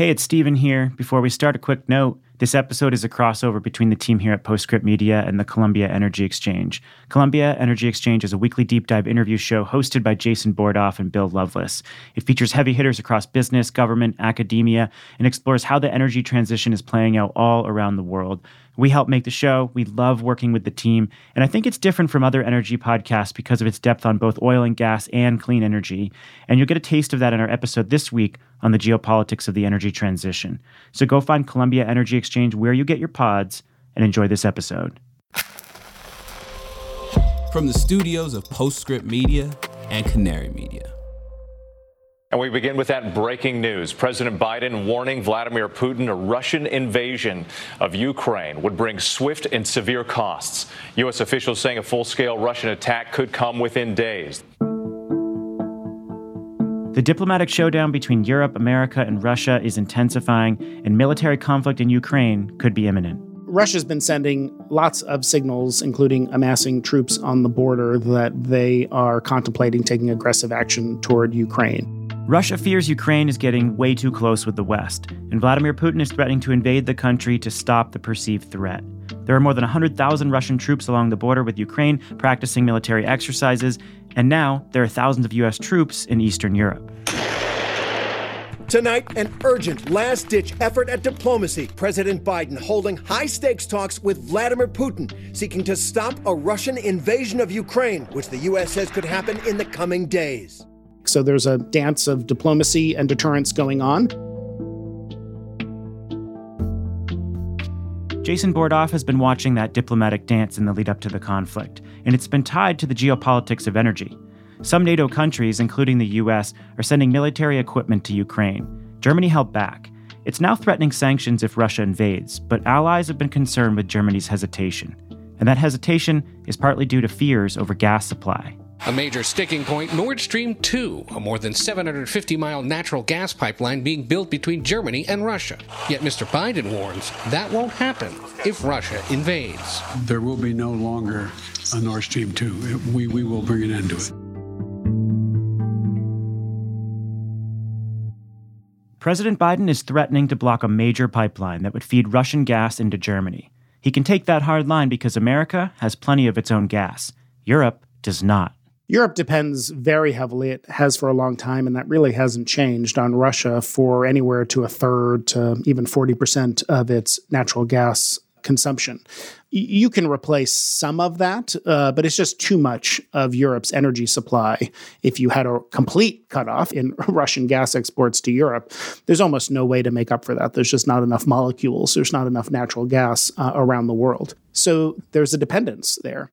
Hey, it's Stephen here. Before we start, a quick note. This episode is a crossover between the team here at Postscript Media and the Columbia Energy Exchange. Columbia Energy Exchange is a weekly deep dive interview show hosted by Jason Bordoff and Bill Loveless. It features heavy hitters across business, government, academia, and explores how the energy transition is playing out all around the world. We help make the show. We love working with the team. And I think it's different from other energy podcasts because of its depth on both oil and gas and clean energy. And you'll get a taste of that in our episode this week on the geopolitics of the energy transition. So go find Columbia Energy Exchange where you get your pods and enjoy this episode. From the studios of Postscript Media and Canary Media. And we begin with that breaking news. President Biden warning Vladimir Putin a Russian invasion of Ukraine would bring swift and severe costs. U.S. officials saying a full scale Russian attack could come within days. The diplomatic showdown between Europe, America, and Russia is intensifying, and military conflict in Ukraine could be imminent. Russia's been sending lots of signals, including amassing troops on the border, that they are contemplating taking aggressive action toward Ukraine. Russia fears Ukraine is getting way too close with the West, and Vladimir Putin is threatening to invade the country to stop the perceived threat. There are more than 100,000 Russian troops along the border with Ukraine practicing military exercises, and now there are thousands of U.S. troops in Eastern Europe. Tonight, an urgent last ditch effort at diplomacy. President Biden holding high stakes talks with Vladimir Putin, seeking to stop a Russian invasion of Ukraine, which the U.S. says could happen in the coming days. So there's a dance of diplomacy and deterrence going on. Jason Bordoff has been watching that diplomatic dance in the lead up to the conflict, and it's been tied to the geopolitics of energy. Some NATO countries, including the US, are sending military equipment to Ukraine. Germany held back. It's now threatening sanctions if Russia invades, but allies have been concerned with Germany's hesitation. And that hesitation is partly due to fears over gas supply. A major sticking point Nord Stream 2, a more than 750 mile natural gas pipeline being built between Germany and Russia. Yet Mr. Biden warns that won't happen if Russia invades. There will be no longer a Nord Stream 2. We, we will bring an end to it. President Biden is threatening to block a major pipeline that would feed Russian gas into Germany. He can take that hard line because America has plenty of its own gas. Europe does not. Europe depends very heavily, it has for a long time, and that really hasn't changed on Russia for anywhere to a third to even 40% of its natural gas consumption. You can replace some of that, uh, but it's just too much of Europe's energy supply. If you had a complete cutoff in Russian gas exports to Europe, there's almost no way to make up for that. There's just not enough molecules, there's not enough natural gas uh, around the world. So there's a dependence there.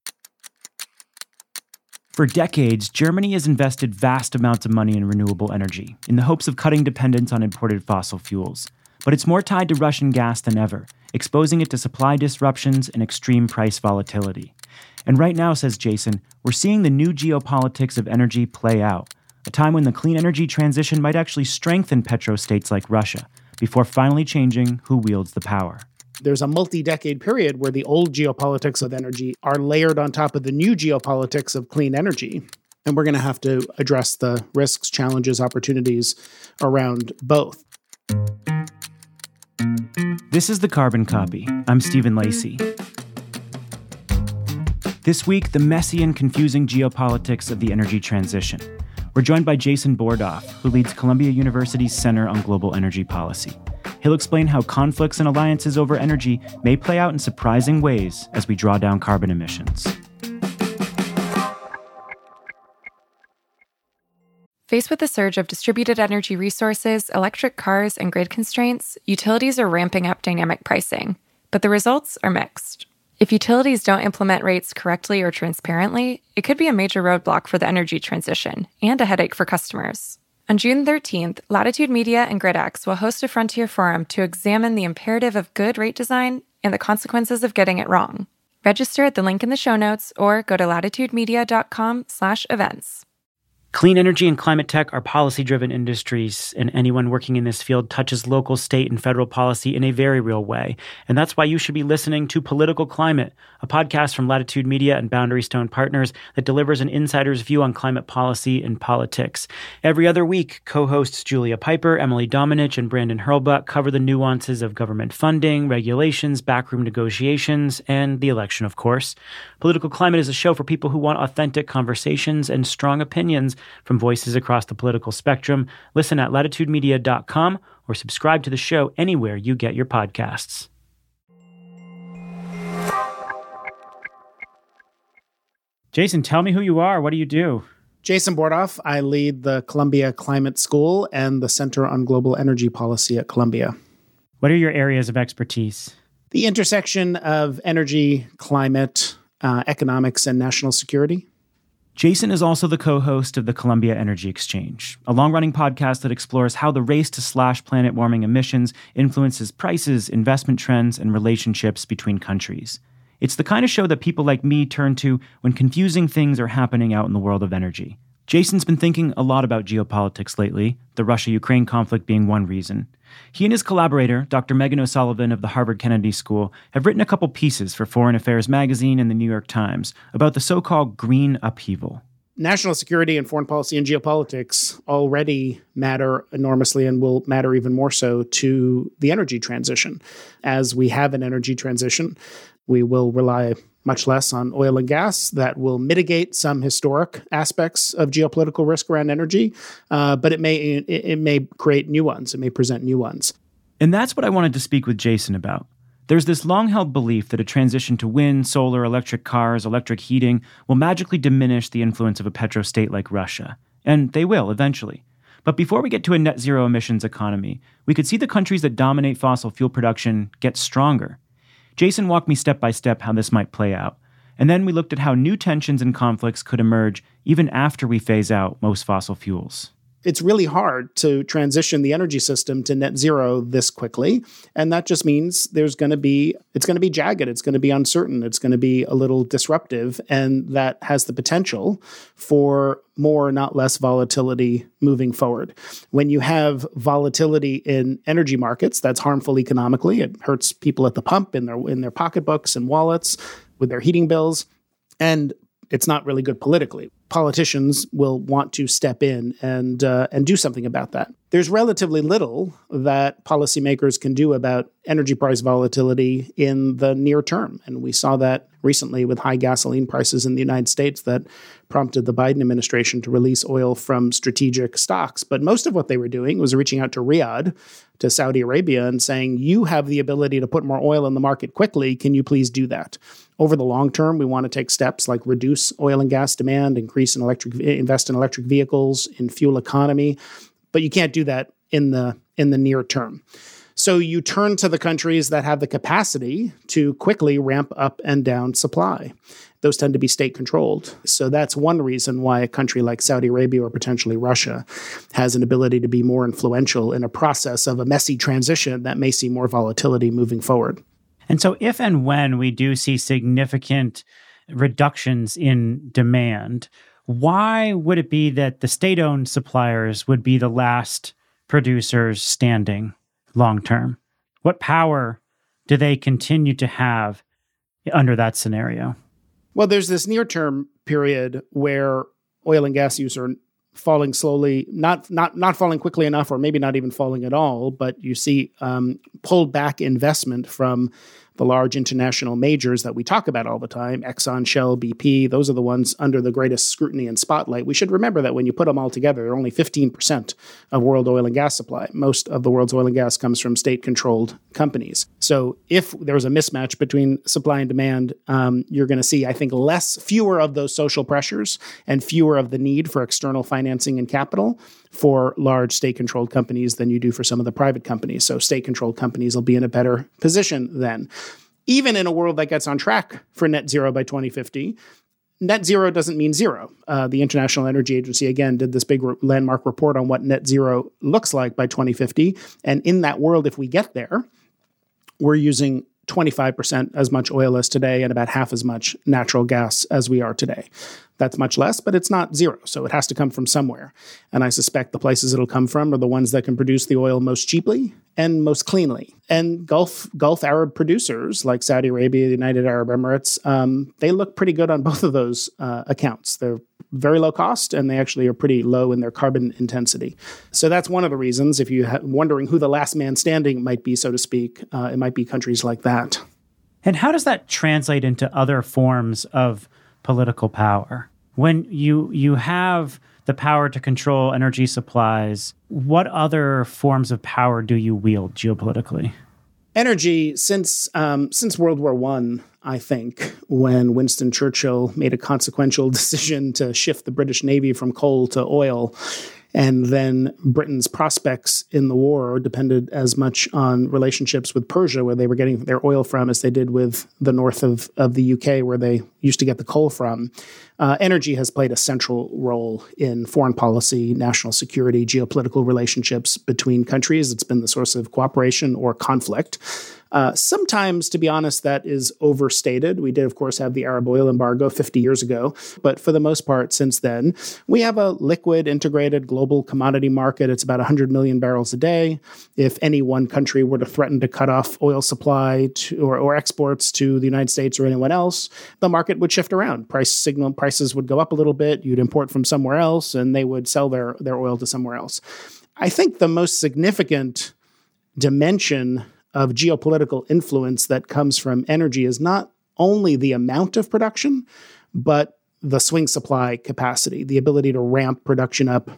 For decades, Germany has invested vast amounts of money in renewable energy in the hopes of cutting dependence on imported fossil fuels. But it's more tied to Russian gas than ever, exposing it to supply disruptions and extreme price volatility. And right now, says Jason, we're seeing the new geopolitics of energy play out, a time when the clean energy transition might actually strengthen petrostates like Russia, before finally changing who wields the power there's a multi decade period where the old geopolitics of energy are layered on top of the new geopolitics of clean energy. And we're going to have to address the risks, challenges, opportunities around both. This is the Carbon Copy. I'm Stephen Lacey. This week, the messy and confusing geopolitics of the energy transition. We're joined by Jason Bordoff, who leads Columbia University's Center on Global Energy Policy. He'll explain how conflicts and alliances over energy may play out in surprising ways as we draw down carbon emissions. Faced with the surge of distributed energy resources, electric cars, and grid constraints, utilities are ramping up dynamic pricing, but the results are mixed. If utilities don't implement rates correctly or transparently, it could be a major roadblock for the energy transition and a headache for customers. On June 13th, Latitude Media and GridX will host a Frontier Forum to examine the imperative of good rate design and the consequences of getting it wrong. Register at the link in the show notes or go to latitudemedia.com/events. Clean energy and climate tech are policy driven industries, and anyone working in this field touches local, state, and federal policy in a very real way. And that's why you should be listening to Political Climate, a podcast from Latitude Media and Boundary Stone Partners that delivers an insider's view on climate policy and politics. Every other week, co hosts Julia Pyper, Emily Domenech, and Brandon Hurlbut cover the nuances of government funding, regulations, backroom negotiations, and the election, of course. Political Climate is a show for people who want authentic conversations and strong opinions from voices across the political spectrum. Listen at latitudemedia.com or subscribe to the show anywhere you get your podcasts. Jason, tell me who you are. What do you do? Jason Bordoff. I lead the Columbia Climate School and the Center on Global Energy Policy at Columbia. What are your areas of expertise? The intersection of energy, climate, uh, economics, and national security. Jason is also the co host of the Columbia Energy Exchange, a long running podcast that explores how the race to slash planet warming emissions influences prices, investment trends, and relationships between countries. It's the kind of show that people like me turn to when confusing things are happening out in the world of energy. Jason's been thinking a lot about geopolitics lately, the Russia Ukraine conflict being one reason. He and his collaborator, Dr. Meghan O'Sullivan of the Harvard Kennedy School, have written a couple pieces for Foreign Affairs magazine and the New York Times about the so called green upheaval. National security and foreign policy and geopolitics already matter enormously and will matter even more so to the energy transition. As we have an energy transition, we will rely much less on oil and gas. That will mitigate some historic aspects of geopolitical risk around energy, uh, but it may it, it may create new ones. It may present new ones. And that's what I wanted to speak with Jason about. There's this long held belief that a transition to wind, solar, electric cars, electric heating will magically diminish the influence of a petrostate like Russia. And they will eventually. But before we get to a net zero emissions economy, we could see the countries that dominate fossil fuel production get stronger. Jason walked me step by step how this might play out. And then we looked at how new tensions and conflicts could emerge even after we phase out most fossil fuels it's really hard to transition the energy system to net zero this quickly. And that just means there's going to be it's going to be jagged it's going to be uncertain it's going to be a little disruptive and that has the potential for more not less volatility moving forward. When you have volatility in energy markets that's harmful economically. It hurts people at the pump in their in their pocketbooks and wallets with their heating bills and it's not really good politically. Politicians will want to step in and uh, and do something about that. There's relatively little that policymakers can do about energy price volatility in the near term, and we saw that recently with high gasoline prices in the United States that prompted the Biden administration to release oil from strategic stocks. But most of what they were doing was reaching out to Riyadh, to Saudi Arabia, and saying, "You have the ability to put more oil in the market quickly. Can you please do that?" Over the long term, we want to take steps like reduce oil and gas demand, increase in electric, eh, invest in electric vehicles, in fuel economy, but you can't do that in the in the near term. So you turn to the countries that have the capacity to quickly ramp up and down supply. Those tend to be state controlled. So that's one reason why a country like Saudi Arabia or potentially Russia has an ability to be more influential in a process of a messy transition that may see more volatility moving forward. And so, if and when we do see significant reductions in demand, why would it be that the state owned suppliers would be the last producers standing long term? What power do they continue to have under that scenario? Well, there's this near term period where oil and gas use are falling slowly, not not not falling quickly enough, or maybe not even falling at all. But you see um, pulled back investment from the large international majors that we talk about all the time Exxon, Shell, BP, those are the ones under the greatest scrutiny and spotlight. We should remember that when you put them all together, they're only 15% of world oil and gas supply. Most of the world's oil and gas comes from state controlled companies. So if there's a mismatch between supply and demand, um, you're going to see, I think, less, fewer of those social pressures and fewer of the need for external financing and capital for large state controlled companies than you do for some of the private companies. So state controlled companies will be in a better position then. Even in a world that gets on track for net zero by 2050, net zero doesn't mean zero. Uh, the International Energy Agency, again, did this big re- landmark report on what net zero looks like by 2050. And in that world, if we get there, we're using 25% as much oil as today and about half as much natural gas as we are today. That's much less, but it's not zero. So it has to come from somewhere. And I suspect the places it'll come from are the ones that can produce the oil most cheaply and most cleanly. And Gulf Gulf Arab producers like Saudi Arabia, the United Arab Emirates, um, they look pretty good on both of those uh, accounts. They're very low cost and they actually are pretty low in their carbon intensity. So that's one of the reasons. If you're wondering who the last man standing might be, so to speak, uh, it might be countries like that. And how does that translate into other forms of political power? When you you have the power to control energy supplies, what other forms of power do you wield geopolitically? Energy since um, since World War One, I, I think, when Winston Churchill made a consequential decision to shift the British Navy from coal to oil, and then Britain's prospects in the war depended as much on relationships with Persia, where they were getting their oil from, as they did with the north of, of the UK, where they used to get the coal from. Uh, energy has played a central role in foreign policy, national security, geopolitical relationships between countries. It's been the source of cooperation or conflict. Uh, sometimes, to be honest, that is overstated. We did, of course, have the Arab oil embargo 50 years ago, but for the most part, since then, we have a liquid, integrated global commodity market. It's about 100 million barrels a day. If any one country were to threaten to cut off oil supply to, or, or exports to the United States or anyone else, the market would shift around. Price signal prices would go up a little bit. You'd import from somewhere else, and they would sell their, their oil to somewhere else. I think the most significant dimension of geopolitical influence that comes from energy is not only the amount of production, but the swing supply capacity, the ability to ramp production up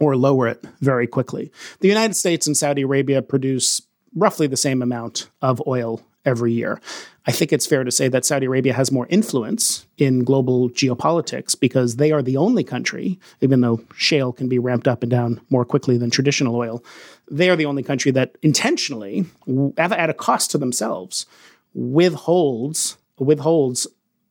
or lower it very quickly. The United States and Saudi Arabia produce roughly the same amount of oil every year. I think it's fair to say that Saudi Arabia has more influence in global geopolitics because they are the only country, even though shale can be ramped up and down more quickly than traditional oil, they are the only country that intentionally, at a cost to themselves, withholds withholds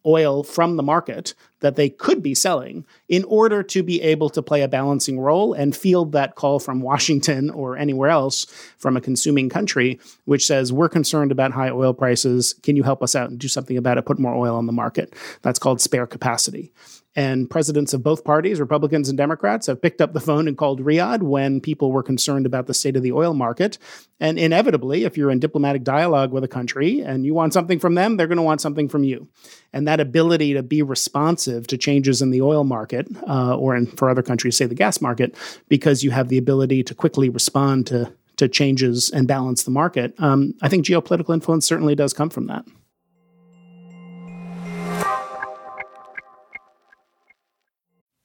oil from the market that they could be selling in order to be able to play a balancing role and field that call from Washington or anywhere else from a consuming country, which says, We're concerned about high oil prices. Can you help us out and do something about it? Put more oil on the market. That's called spare capacity. And presidents of both parties, Republicans and Democrats, have picked up the phone and called Riyadh when people were concerned about the state of the oil market. And inevitably, if you're in diplomatic dialogue with a country and you want something from them, they're going to want something from you. And that ability to be responsive to changes in the oil market, uh, or in, for other countries, say the gas market, because you have the ability to quickly respond to to changes and balance the market. Um, I think geopolitical influence certainly does come from that.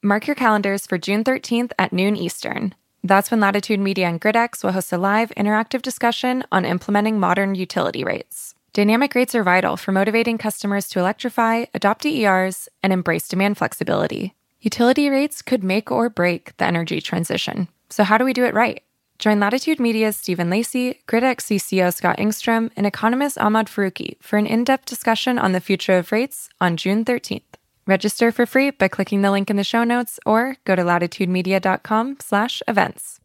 Mark your calendars for June 13th at noon Eastern. That's when Latitude Media and GridX will host a live interactive discussion on implementing modern utility rates. Dynamic rates are vital for motivating customers to electrify, adopt DERs, and embrace demand flexibility. Utility rates could make or break the energy transition. So, how do we do it right? Join Latitude Media's Stephen Lacey, GridX CCO Scott Engstrom, and economist Ahmad Faruqui for an in depth discussion on the future of rates on June 13th. Register for free by clicking the link in the show notes or go to latitudemedia.com slash events.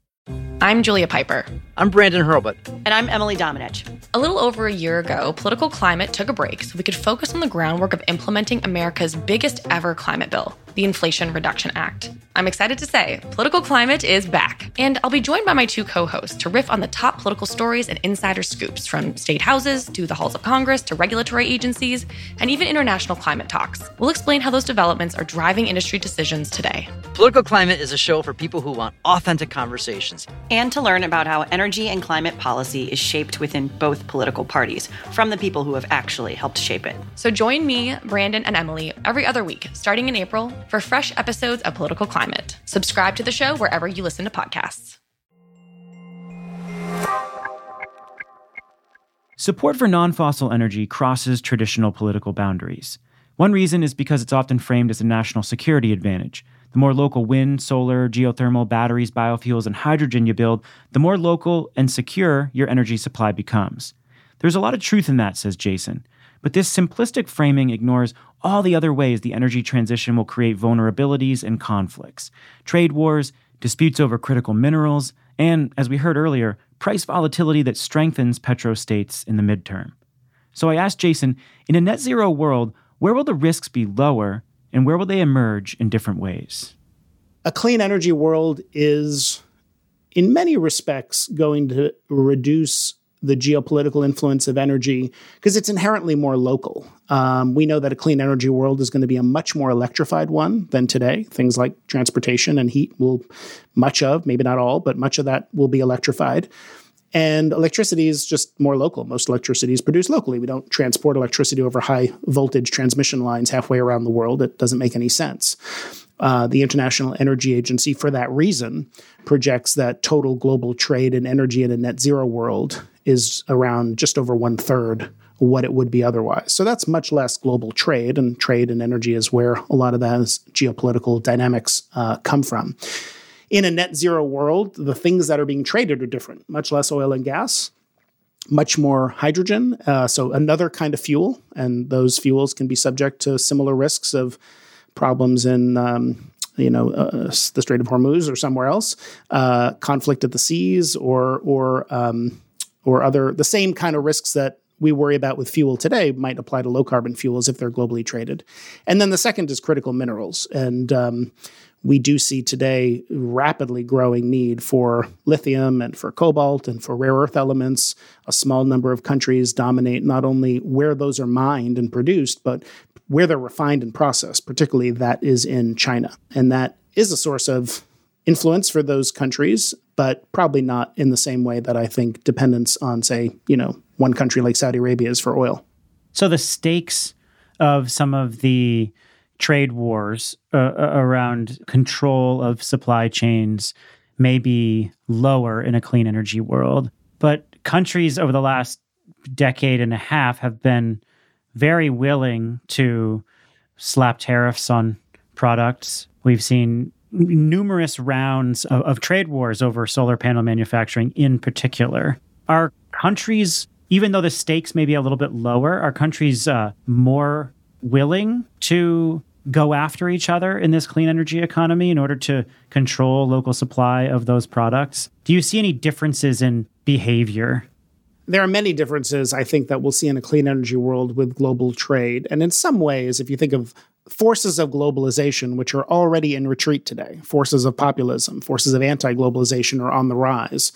I'm Julia Pyper. I'm Brandon Hurlbut. And I'm Emily Domenech. A little over a year ago, political climate took a break so we could focus on the groundwork of implementing America's biggest ever climate bill, the Inflation Reduction Act. I'm excited to say, political climate is back. And I'll be joined by my two co hosts to riff on the top political stories and insider scoops from state houses to the halls of Congress to regulatory agencies and even international climate talks. We'll explain how those developments are driving industry decisions today. Political Climate is a show for people who want authentic conversations and to learn about how energy and climate policy is shaped within both political parties from the people who have actually helped shape it. So join me, Brandon, and Emily every other week, starting in April, for fresh episodes of Political Climate. Subscribe to the show wherever you listen to podcasts. Support for non fossil energy crosses traditional political boundaries. One reason is because it's often framed as a national security advantage. The more local wind, solar, geothermal, batteries, biofuels, and hydrogen you build, the more local and secure your energy supply becomes. There's a lot of truth in that, says Jason. But this simplistic framing ignores all the other ways the energy transition will create vulnerabilities and conflicts trade wars, disputes over critical minerals, and, as we heard earlier, price volatility that strengthens petrostates in the midterm. So I asked Jason in a net zero world, where will the risks be lower and where will they emerge in different ways? A clean energy world is, in many respects, going to reduce the geopolitical influence of energy because it's inherently more local. Um, we know that a clean energy world is going to be a much more electrified one than today. Things like transportation and heat will, much of, maybe not all, but much of that will be electrified. And electricity is just more local. Most electricity is produced locally. We don't transport electricity over high voltage transmission lines halfway around the world. It doesn't make any sense. Uh, the International Energy Agency, for that reason, projects that total global trade in energy in a net zero world is around just over one third what it would be otherwise. So that's much less global trade, and trade and energy is where a lot of those geopolitical dynamics uh, come from. In a net zero world, the things that are being traded are different, much less oil and gas. Much more hydrogen, uh, so another kind of fuel, and those fuels can be subject to similar risks of problems in um, you know uh, the Strait of Hormuz or somewhere else, uh, conflict at the seas, or or um, or other the same kind of risks that we worry about with fuel today might apply to low carbon fuels if they're globally traded. And then the second is critical minerals. And um, we do see today rapidly growing need for lithium and for cobalt and for rare earth elements. A small number of countries dominate not only where those are mined and produced, but where they're refined and processed, particularly that is in China. And that is a source of influence for those countries, but probably not in the same way that I think dependence on, say, you know, one country like Saudi Arabia is for oil. So the stakes of some of the trade wars uh, uh around control of supply chains may be lower in a clean energy world, but countries over the last decade and a half have been very willing to slap tariffs on products. We've seen numerous rounds of, of, trade wars over solar panel manufacturing in particular. Are countries, even though the stakes may be a little bit lower, are countries uh, more willing to go after each other in this clean energy economy in order to control local supply of those products? Do you see any differences in behavior? There are many differences, I think, that we'll see in a clean energy world with global trade. And in some ways, if you think of forces of globalization, which are already in retreat today, forces of populism, forces of anti globalization are on the rise.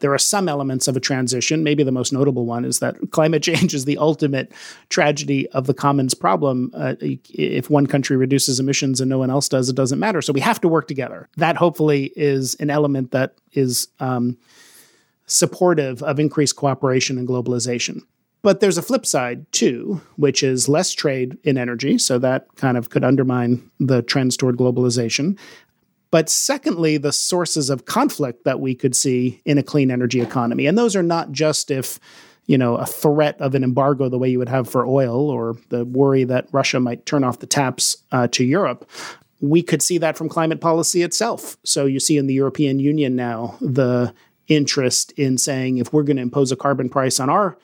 There are some elements of a transition. Maybe the most notable one is that climate change is the ultimate tragedy of the commons problem. Uh, if one country reduces emissions and no one else does, it doesn't matter. So we have to work together. That hopefully is an element that is um, supportive of increased cooperation and globalization. But there's a flip side too, which is less trade in energy. So that kind of could undermine the trends toward globalization. But secondly, the sources of conflict that we could see in a clean energy economy. And those are not just if, you know, a threat of an embargo the way you would have for oil or the worry that Russia might turn off the taps uh, to Europe. We could see that from climate policy itself. So you see in the European Union now the interest in saying if we're going to impose a carbon price on our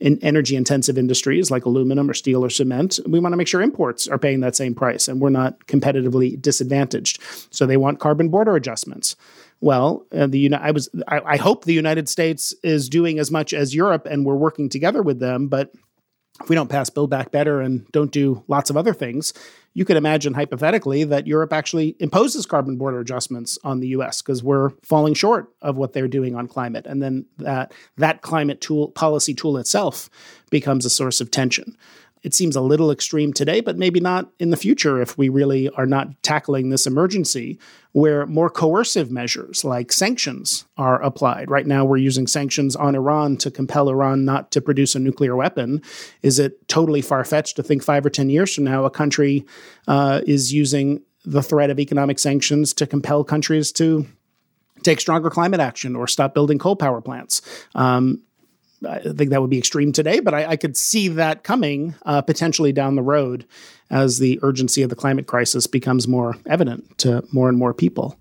in energy intensive industries like aluminum or steel or cement, we want to make sure imports are paying that same price and we're not competitively disadvantaged. So they want carbon border adjustments. Well, uh, the I was I, I hope the United States is doing as much as Europe and we're working together with them, but if we don't pass Build Back Better and don't do lots of other things, you could imagine hypothetically that Europe actually imposes carbon border adjustments on the US because we're falling short of what they're doing on climate. And then that that climate tool policy tool itself becomes a source of tension it seems a little extreme today, but maybe not in the future if we really are not tackling this emergency where more coercive measures like sanctions are applied. Right now, we're using sanctions on Iran to compel Iran not to produce a nuclear weapon. Is it totally far fetched to think five or 10 years from now a country uh, is using the threat of economic sanctions to compel countries to take stronger climate action or stop building coal power plants? Um, I think that would be extreme today, but I, I could see that coming uh, potentially down the road as the urgency of the climate crisis becomes more evident to more and more people.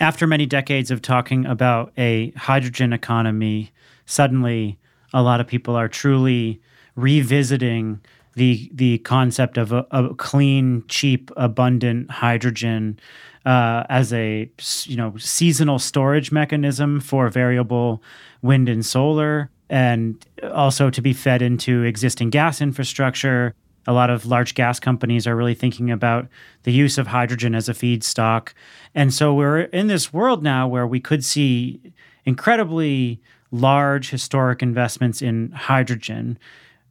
After many decades of talking about a hydrogen economy, suddenly a lot of people are truly revisiting the the concept of a, a clean, cheap, abundant hydrogen uh, as a you know seasonal storage mechanism for variable wind and solar and also to be fed into existing gas infrastructure. A lot of large gas companies are really thinking about the use of hydrogen as a feedstock. And so we're in this world now where we could see incredibly large historic investments in hydrogen.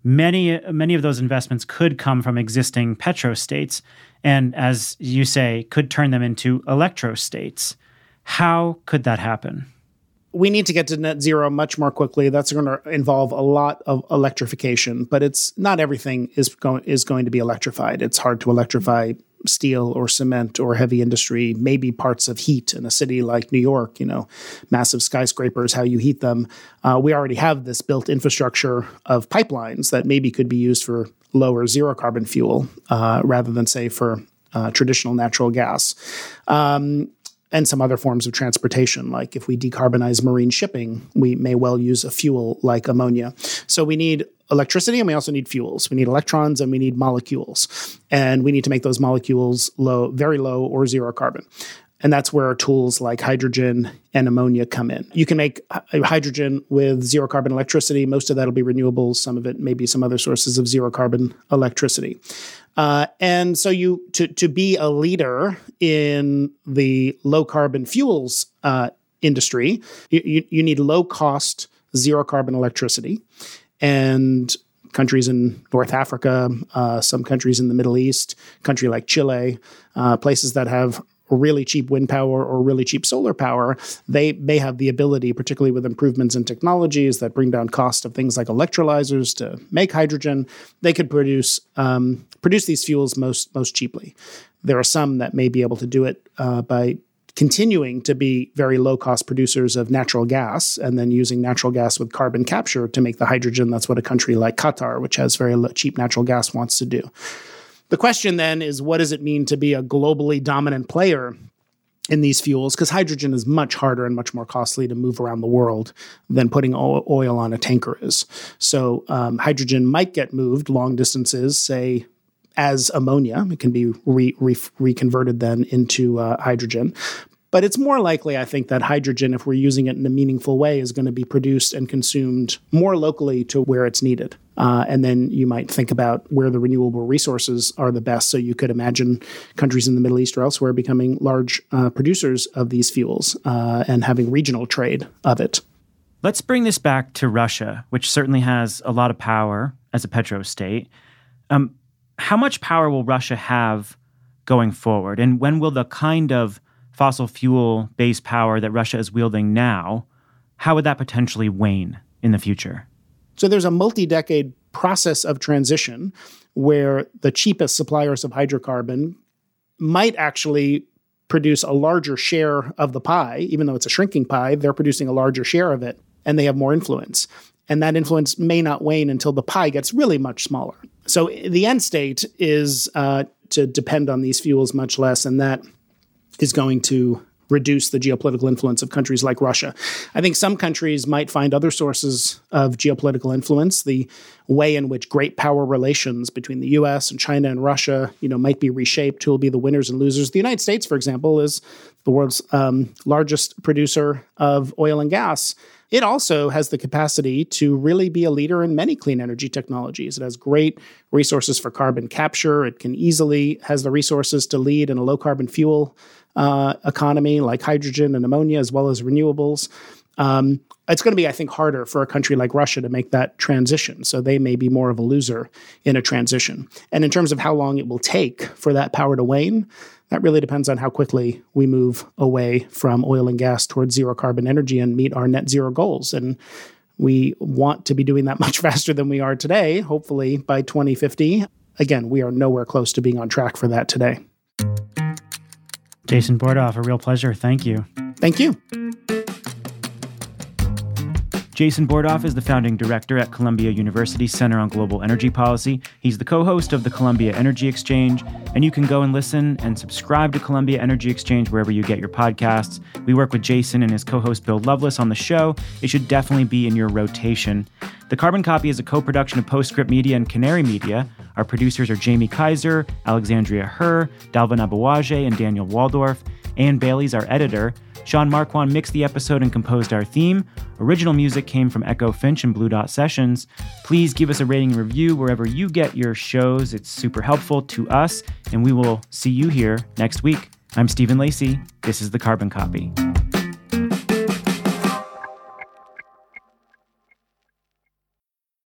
Many, many of those investments could come from existing petrostates, and as you say, could turn them into electrostates. How could that happen? We need to get to net zero much more quickly. That's going to involve a lot of electrification, but it's not everything is going is going to be electrified. It's hard to electrify steel or cement or heavy industry, maybe parts of heat in a city like New York, you know, massive skyscrapers, how you heat them. Uh, we already have this built infrastructure of pipelines that maybe could be used for lower zero carbon fuel uh, rather than, say, for uh, traditional natural gas. Um, and some other forms of transportation. Like if we decarbonize marine shipping, we may well use a fuel like ammonia. So we need electricity and we also need fuels. We need electrons and we need molecules. And we need to make those molecules low, very low or zero carbon. And that's where tools like hydrogen and ammonia come in. You can make hydrogen with zero carbon electricity. Most of that will be renewables. Some of it may be some other sources of zero carbon electricity. Uh, and so you to to be a leader in the low carbon fuels uh, industry, you, you need low cost zero carbon electricity, and countries in North Africa, uh, some countries in the Middle East, country like Chile, uh, places that have really cheap wind power or really cheap solar power, they may have the ability, particularly with improvements in technologies that bring down cost of things like electrolyzers to make hydrogen, they could produce um, produce these fuels most most cheaply. There are some that may be able to do it uh, by continuing to be very low cost producers of natural gas and then using natural gas with carbon capture to make the hydrogen. That's what a country like Qatar, which has very cheap natural gas, wants to do. The question then is what does it mean to be a globally dominant player in these fuels? Because hydrogen is much harder and much more costly to move around the world than putting oil on a tanker is. So um, hydrogen might get moved long distances, say as ammonia. It can be re- re- reconverted then into uh, hydrogen. But it's more likely, I think, that hydrogen, if we're using it in a meaningful way, is going to be produced and consumed more locally to where it's needed. Uh, and then you might think about where the renewable resources are the best. So you could imagine countries in the Middle East or elsewhere becoming large uh, producers of these fuels uh, and having regional trade of it. Let's bring this back to Russia, which certainly has a lot of power as a petrostate. Um, how much power will Russia have going forward? And when will the kind of fossil fuel based power that Russia is wielding now, how would that potentially wane in the future? So there's a multi decade process of transition where the cheapest suppliers of hydrocarbon might actually produce a larger share of the pie, even though it's a shrinking pie, they're producing a larger share of it and they have more influence. And that influence may not wane until the pie gets really much smaller. So the end state is uh, to depend on these fuels much less, and that is going to reduce the geopolitical influence of countries like Russia. I think some countries might find other sources of geopolitical influence. The way in which great power relations between the US and China and Russia, you know, might be reshaped. Who will be the winners and losers? The United States, for example, is the world's um, largest producer of oil and gas. It also has the capacity to really be a leader in many clean energy technologies. It has great resources for carbon capture. It can easily has the resources to lead in a low carbon fuel uh, economy like hydrogen and ammonia, as well as renewables. Um, it's going to be, I think, harder for a country like Russia to make that transition. So they may be more of a loser in a transition. And in terms of how long it will take for that power to wane, that really depends on how quickly we move away from oil and gas towards zero carbon energy and meet our net zero goals. And we want to be doing that much faster than we are today, hopefully by 2050. Again, we are nowhere close to being on track for that today. Jason Bordoff, a real pleasure. Thank you. Thank you. Jason Bordoff is the founding director at Columbia University Center on Global Energy Policy. He's the co host of the Columbia Energy Exchange, and you can go and listen and subscribe to Columbia Energy Exchange wherever you get your podcasts. We work with Jason and his co host Bill Loveless on the show. It should definitely be in your rotation. The Carbon Copy is a co production of Postscript Media and Canary Media. Our producers are Jamie Kaiser, Alexandria Herr, Dalvin Aboagye, and Daniel Woldorff. Ann Bailey's our editor. Sean Marquand mixed the episode and composed our theme. Original music came from Echo Finch and Blue Dot Sessions. Please give us a rating and review wherever you get your shows. It's super helpful to us, and we will see you here next week. I'm Stephen Lacey. This is the Carbon Copy.